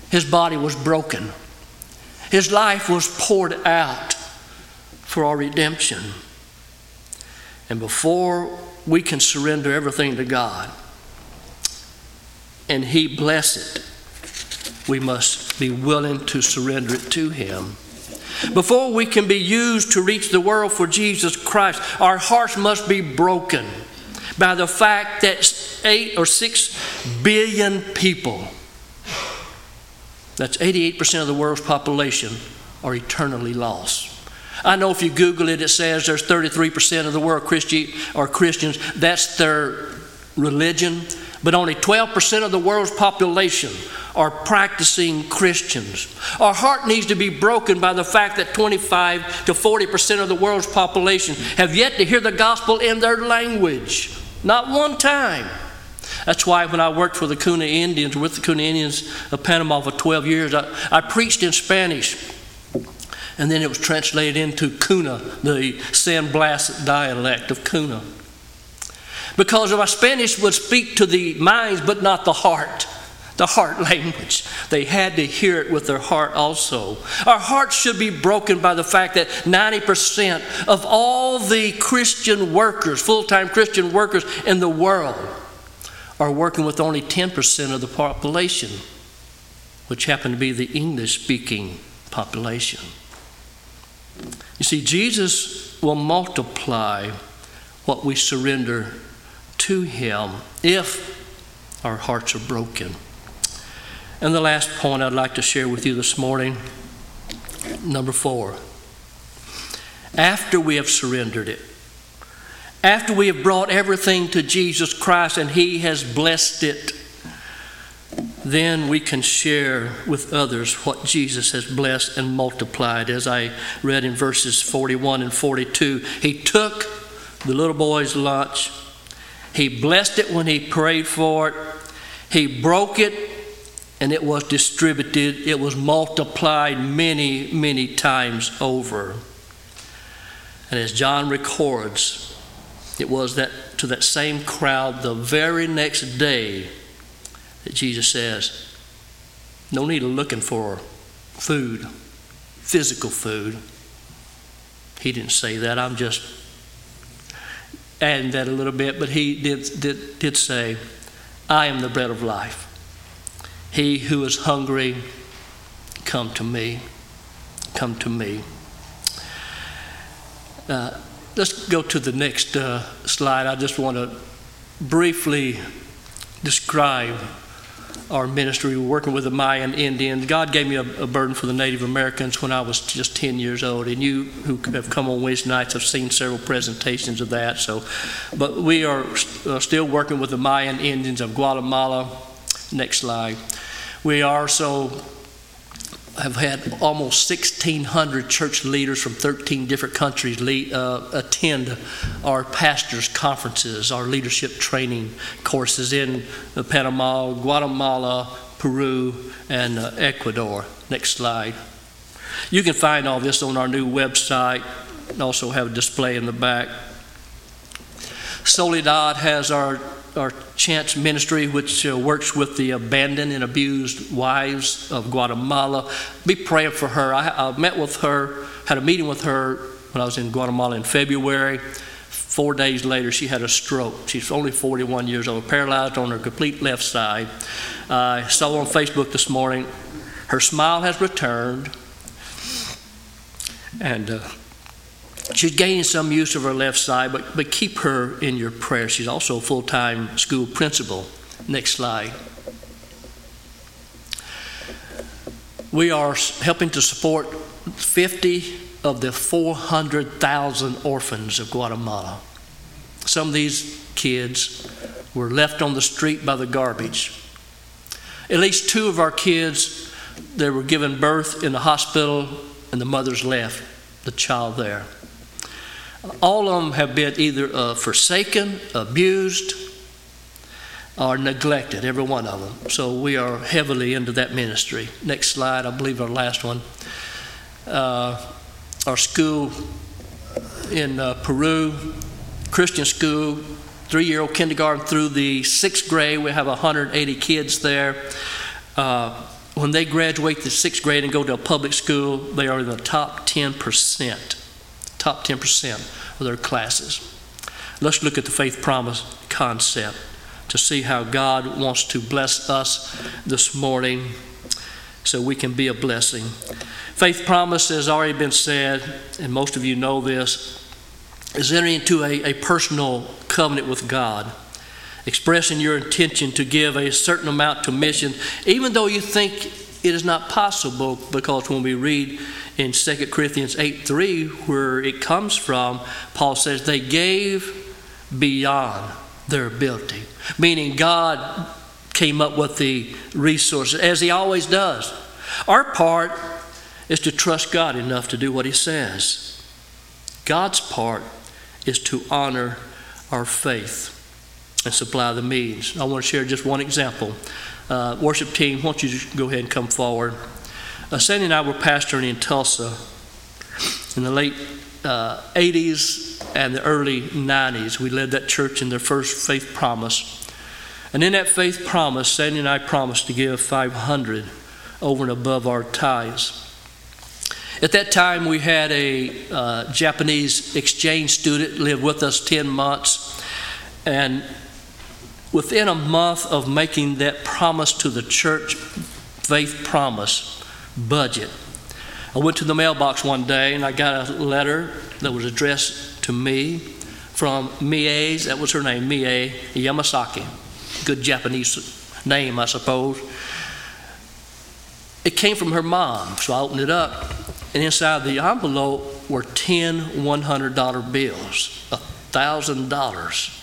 his body was broken. His life was poured out for our redemption. And before we can surrender everything to God and He bless it, we must be willing to surrender it to Him. Before we can be used to reach the world for Jesus Christ, our hearts must be broken by the fact that eight or six billion people that's 88% of the world's population are eternally lost. I know if you Google it, it says there's 33% of the world Christi- are Christians. That's their religion. But only 12% of the world's population are practicing Christians. Our heart needs to be broken by the fact that 25 to 40% of the world's population have yet to hear the gospel in their language. Not one time. That's why when I worked for the Kuna Indians, with the Kuna Indians of Panama for 12 years, I, I preached in Spanish. And then it was translated into Kuna, the San Blas dialect of Kuna. Because my Spanish would speak to the minds but not the heart, the heart [LAUGHS] language. They had to hear it with their heart also. Our hearts should be broken by the fact that 90% of all the Christian workers, full time Christian workers in the world, are working with only 10% of the population, which happen to be the English speaking population. You see, Jesus will multiply what we surrender to Him if our hearts are broken. And the last point I'd like to share with you this morning, number four. After we have surrendered it, after we have brought everything to Jesus Christ and He has blessed it, then we can share with others what Jesus has blessed and multiplied. As I read in verses 41 and 42, He took the little boy's lunch He blessed it when he prayed for it. He broke it and it was distributed. It was multiplied many, many times over. And as John records, it was that to that same crowd the very next day that Jesus says, No need of looking for food, physical food. He didn't say that. I'm just adding that a little bit, but he did, did, did say, I am the bread of life. He who is hungry, come to me. Come to me. Uh, let's go to the next uh, slide. I just want to briefly describe our ministry. We're working with the Mayan Indians. God gave me a, a, burden for the Native Americans when I was just 10 years old, and you who have come on Wednesday nights have seen several presentations of that. So, but we are uh, still working with the Mayan Indians of Guatemala. Next slide. We also have had almost 1,600 church leaders from 13 different countries lead, uh, attend our pastors' conferences, our leadership training courses in Panama, Guatemala, Peru, and uh, Ecuador. Next slide. You can find all this on our new website. Also have a display in the back. Soledad has our our Chance Ministry, which uh, works with the abandoned and abused wives of Guatemala. Be praying for her. I, I, met with her, had a meeting with her when I was in Guatemala in February. Four days later, she had a stroke. She's only 41 years old, paralyzed on her complete left side. Uh, I saw on Facebook this morning, her smile has returned. And uh, She's gaining some use of her left side, but, but keep her in your prayer. She's also a full time school principal. Next slide. We are helping to support 50 of the 400,000 orphans of Guatemala. Some of these kids were left on the street by the garbage. At least two of our kids, they were given birth in the hospital, and the mothers left the child there. All of them have been either uh, forsaken, abused, or neglected, every one of them. So we are heavily into that ministry. Next slide, I believe our last one. Uh, our school in uh, Peru, Christian school, three year old kindergarten through the sixth grade. We have 180 kids there. Uh, when they graduate the sixth grade and go to a public school, they are in the top 10 percent top 10% of their classes. Let's look at the faith promise concept to see how God wants to bless us this morning so we can be a blessing. Faith promise has already been said, and most of you know this, is entering into a, a personal covenant with God, expressing your intention to give a certain amount to mission, even though you think it is not possible, because when we read in 2 Corinthians 8 3, where it comes from, Paul says they gave beyond their ability, meaning God came up with the resources, as He always does. Our part is to trust God enough to do what He says. God's part is to honor our faith and supply the means. I want to share just one example. Uh, worship team, why don't you go ahead and come forward? Uh, Sandy and I were pastoring in Tulsa in the late uh, 80s and the early 90s. We led that church in their first faith promise. And in that faith promise, Sandy and I promised to give 500 over and above our tithes. At that time, we had a uh, Japanese exchange student live with us 10 months. And within a month of making that promise to the church, faith promise, budget. I went to the mailbox one day and I got a letter that was addressed to me from Mie, that was her name, Mie Yamasaki. Good Japanese name, I suppose. It came from her mom, so I opened it up, and inside the envelope were 10 $100 bills, $1,000.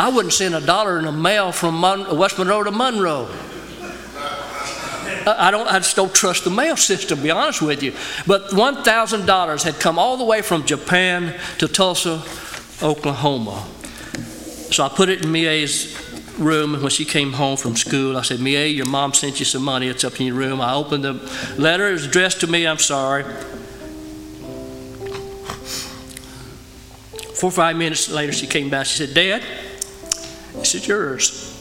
I wouldn't send a dollar in the mail from Mon- West Monroe to Monroe. I don't. I just don't trust the mail system. To be honest with you, but one thousand dollars had come all the way from Japan to Tulsa, Oklahoma. So I put it in Mia's room when she came home from school. I said, Mia, your mom sent you some money. It's up in your room. I opened the letter. It was addressed to me. I'm sorry. Four or five minutes later, she came back. She said, Dad, this is yours.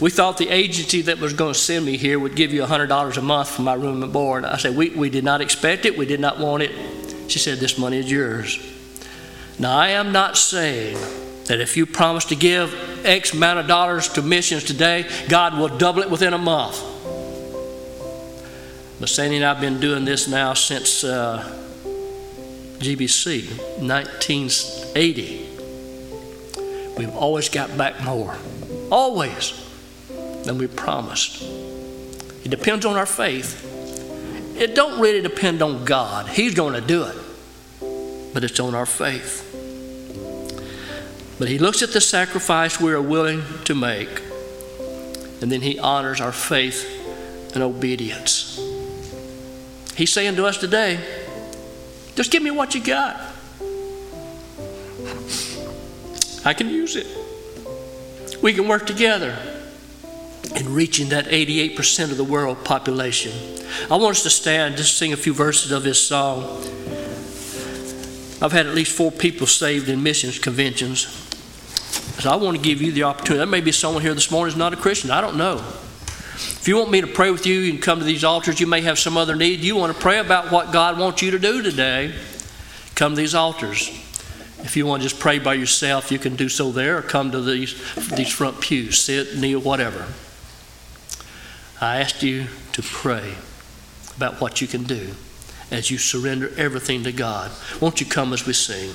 We thought the agency that was going to send me here would give you $100 a month for my room and board. I said, we, we did not expect it. We did not want it. She said, This money is yours. Now, I am not saying that if you promise to give X amount of dollars to missions today, God will double it within a month. But Sandy and I have been doing this now since uh, GBC, 1980. We've always got back more, always, than we promised. It depends on our faith. It don't really depend on God. He's going to do it, but it's on our faith. But He looks at the sacrifice we are willing to make, and then He honors our faith and obedience. He's saying to us today, just give me what you got. I can use it. We can work together in reaching that 88% of the world population. I want us to stand, just sing a few verses of this song. I've had at least four people saved in missions conventions. So I want to give you the opportunity. There may be someone here this morning who's not a Christian. I don't know. If you want me to pray with you, you can come to these altars. You may have some other need. You want to pray about what God wants you to do today, come to these altars. If you want to just pray by yourself, you can do so there or come to these, these front pews, sit, kneel, whatever. I asked you to pray about what you can do as you surrender everything to God. Won't you come as we sing?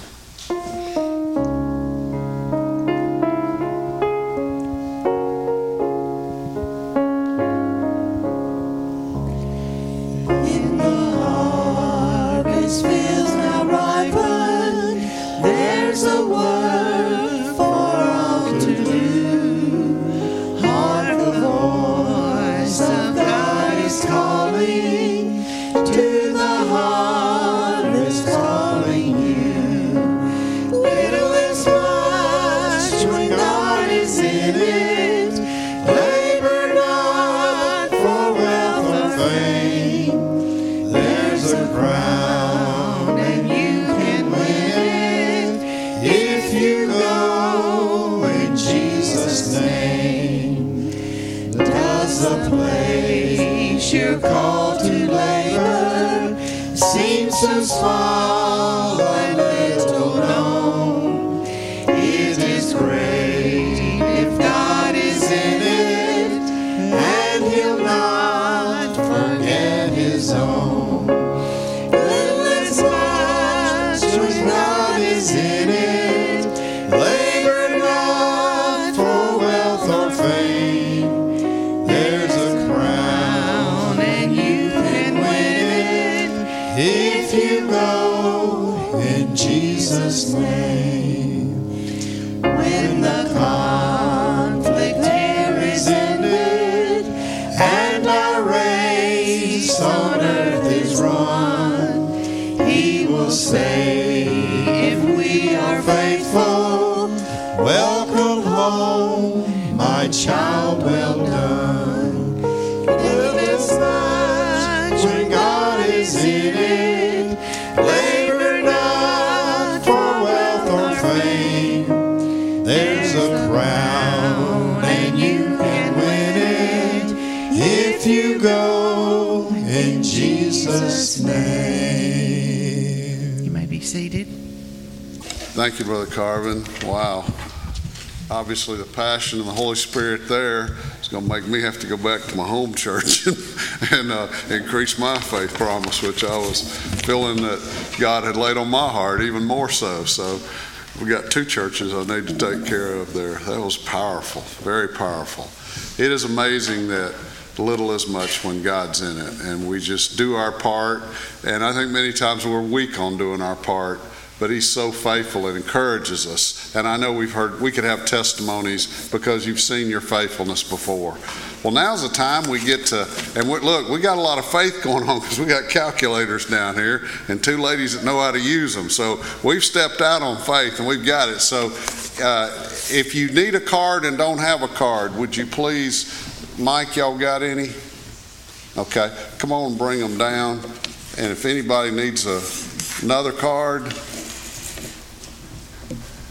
Jesus' name. Thank you, Brother Carvin. Wow. Obviously, the passion of the Holy Spirit there is going to make me have to go back to my home church [LAUGHS] and uh, increase my faith promise, which I was feeling that God had laid on my heart even more so. So we got two churches I need to take care of there. That was powerful, very powerful. It is amazing that little is much when God's in it, and we just do our part. And I think many times we're weak on doing our part but he's so faithful and encourages us. And I know we've heard, we could have testimonies because you've seen your faithfulness before. Well, now's the time we get to, and we, look, we got a lot of faith [LAUGHS] going on because we got calculators down here and two ladies that know how to use them. So we've stepped out on faith and we've got it. So uh, if you need a card and don't have a card, would you please, Mike, y'all got any? Okay, come on, bring them down. And if anybody needs a, another card,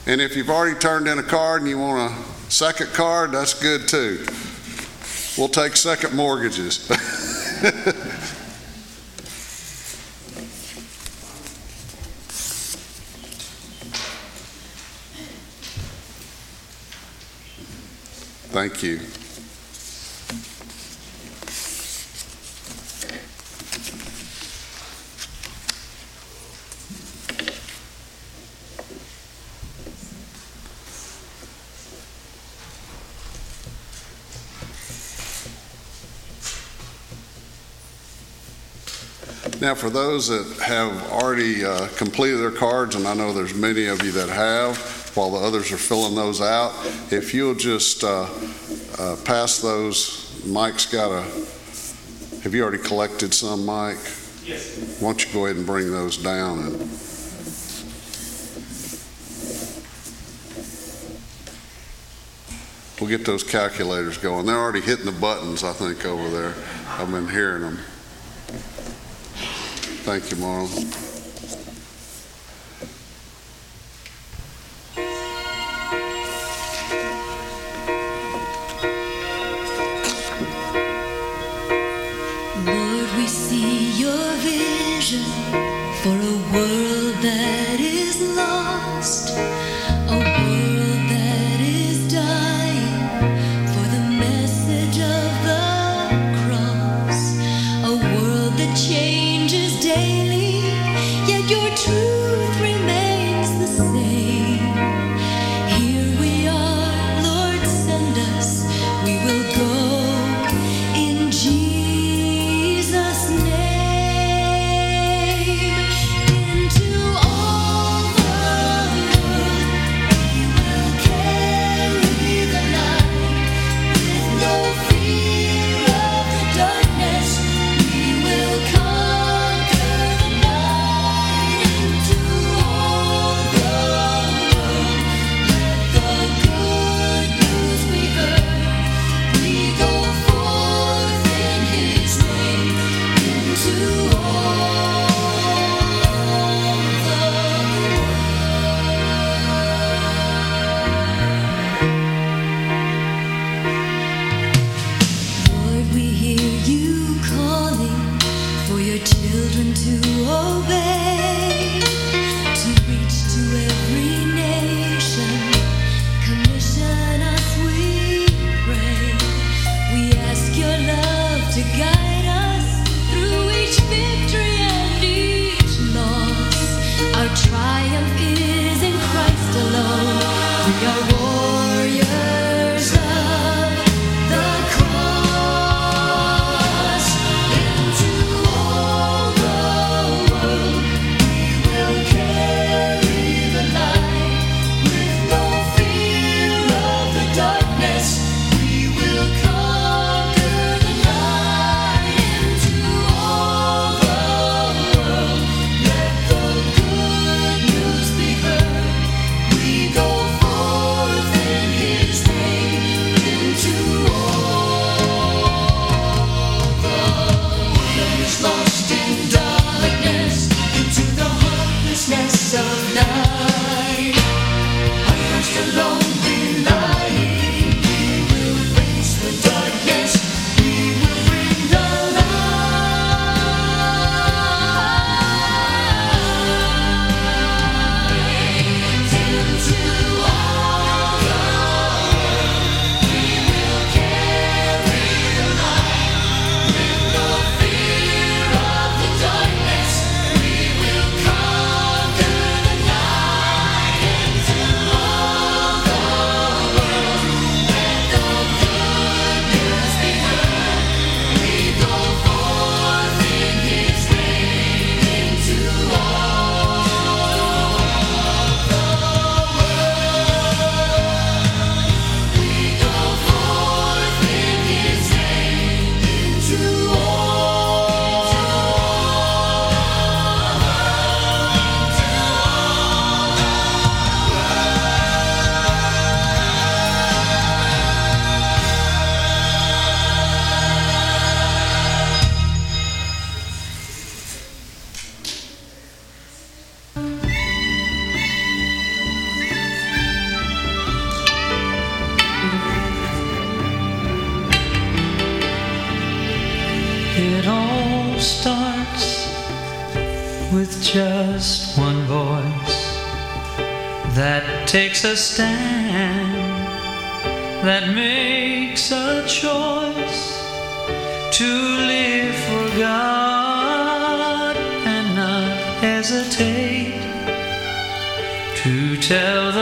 and if you've already turned in a card and you want a second card, that's good too. We'll take second mortgages. [LAUGHS] Thank you. Now, for those that have already uh, completed their cards, and I know there's many of you that have, while the others are filling those out, if you'll just uh, uh, pass those, Mike's got a, have you already collected some, Mike? Yes. Why don't you go ahead and bring those down and we'll get those calculators going. They're already hitting the buttons, I think, over there. I've been hearing them. Thank you, Marlon. That a stand, that makes a choice to live for God and not hesitate to tell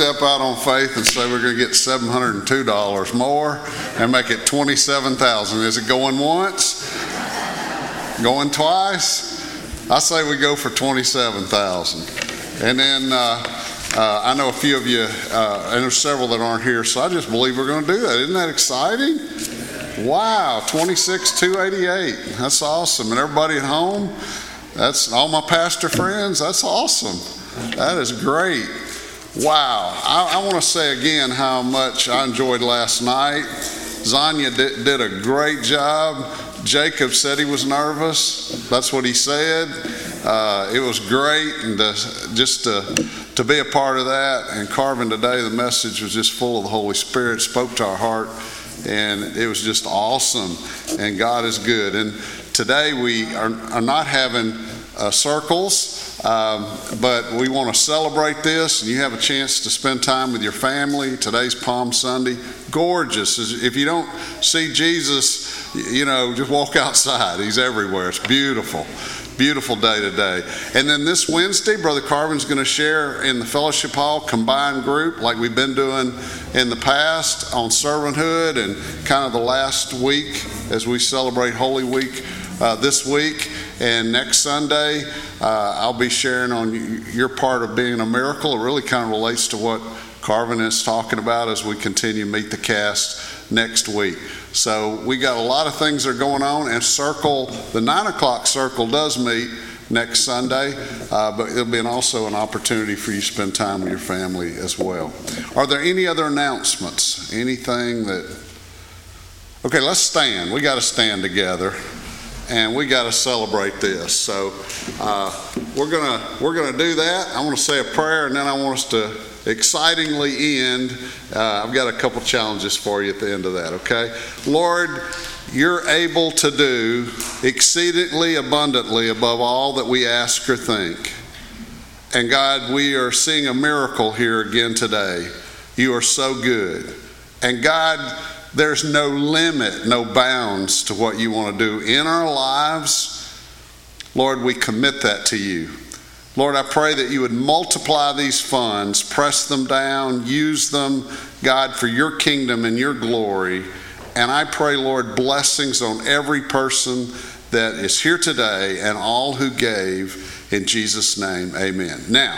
step out on faith and say we're going to get $702 more and make it 27,000. Is it going once? Going twice? I say we go for 27,000. And then uh, uh, I know a few of you, uh, and there's several that aren't here, so I just believe we're going to do that. Isn't that exciting? Wow, 26,288. That's awesome. And everybody at home, that's all my pastor friends, that's awesome. That is great. Wow. I, I want to say again how much I enjoyed last night. Zanya did, did a great job. Jacob said he was nervous. That's what he said. Uh, it was great, and to, just to, to be a part of that. And Carvin today, the message was just full of the Holy Spirit, spoke to our heart, and it was just awesome. And God is good. And today we are, are not having uh, circles. Um, but we want to celebrate this, and you have a chance to spend time with your family. Today's Palm Sunday. Gorgeous. If you don't see Jesus, you know, just walk [LAUGHS] outside. He's everywhere. It's beautiful. Beautiful day today. And then this Wednesday, Brother Carvin's going to share in the fellowship hall combined group like we've been doing in the past on servanthood and kind of the last week as we celebrate Holy Week uh, this week. And next Sunday, uh, I'll be sharing on your part of being a miracle. It really kind of relates to what Carvin is talking about as we continue Meet the Cast next week. So we got a lot of things that are going on, and Circle, the nine o'clock Circle does meet next Sunday, uh, but it'll be an, also an opportunity for you to spend time with your family as well. Are there any other announcements? Anything that? Okay, let's stand. We got to stand together and we got to celebrate this. So uh, we're gonna we're gonna do that. I want to say a prayer, and then I want us to excitingly end. Uh, I've got a couple challenges for you at the end of that. Okay, Lord, you're able to do exceedingly abundantly above all that we ask or think. And God, we are seeing a miracle here again today. You are so good. And God, there's no limit, no bounds to what you want to do in our lives. Lord, we commit that to you. Lord, I pray that you would multiply these funds, press them down, use them, God, for your kingdom and your glory. And I pray, Lord, blessings on every person that is here today and all who gave. In Jesus' name, amen. Now,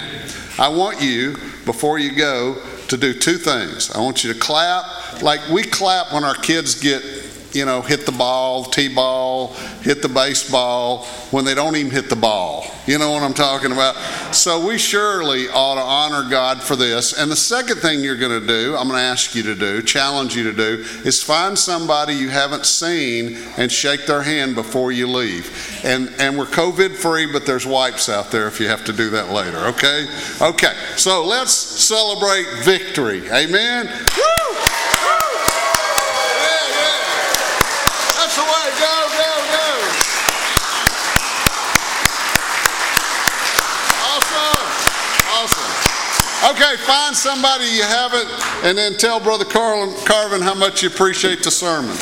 I want you, before you go, to do two things. I want you to clap like we clap when our kids get, you know, hit the ball, T ball, hit the baseball, when they don't even hit the ball. You know what I'm talking about? So we surely ought to honor God for this. And the second thing you're going to do, I'm going to ask you to do, challenge you to do, is find somebody you haven't seen and shake their hand before you leave. And and we're COVID free, but there's wipes out there if you have to do that later. Okay? Okay. So let's celebrate victory. Amen. Woo! Yeah, yeah. That's the way. Go, go, go. Awesome. Awesome. Okay, find somebody you haven't, and then tell Brother Carl, Carvin how much you appreciate the sermon.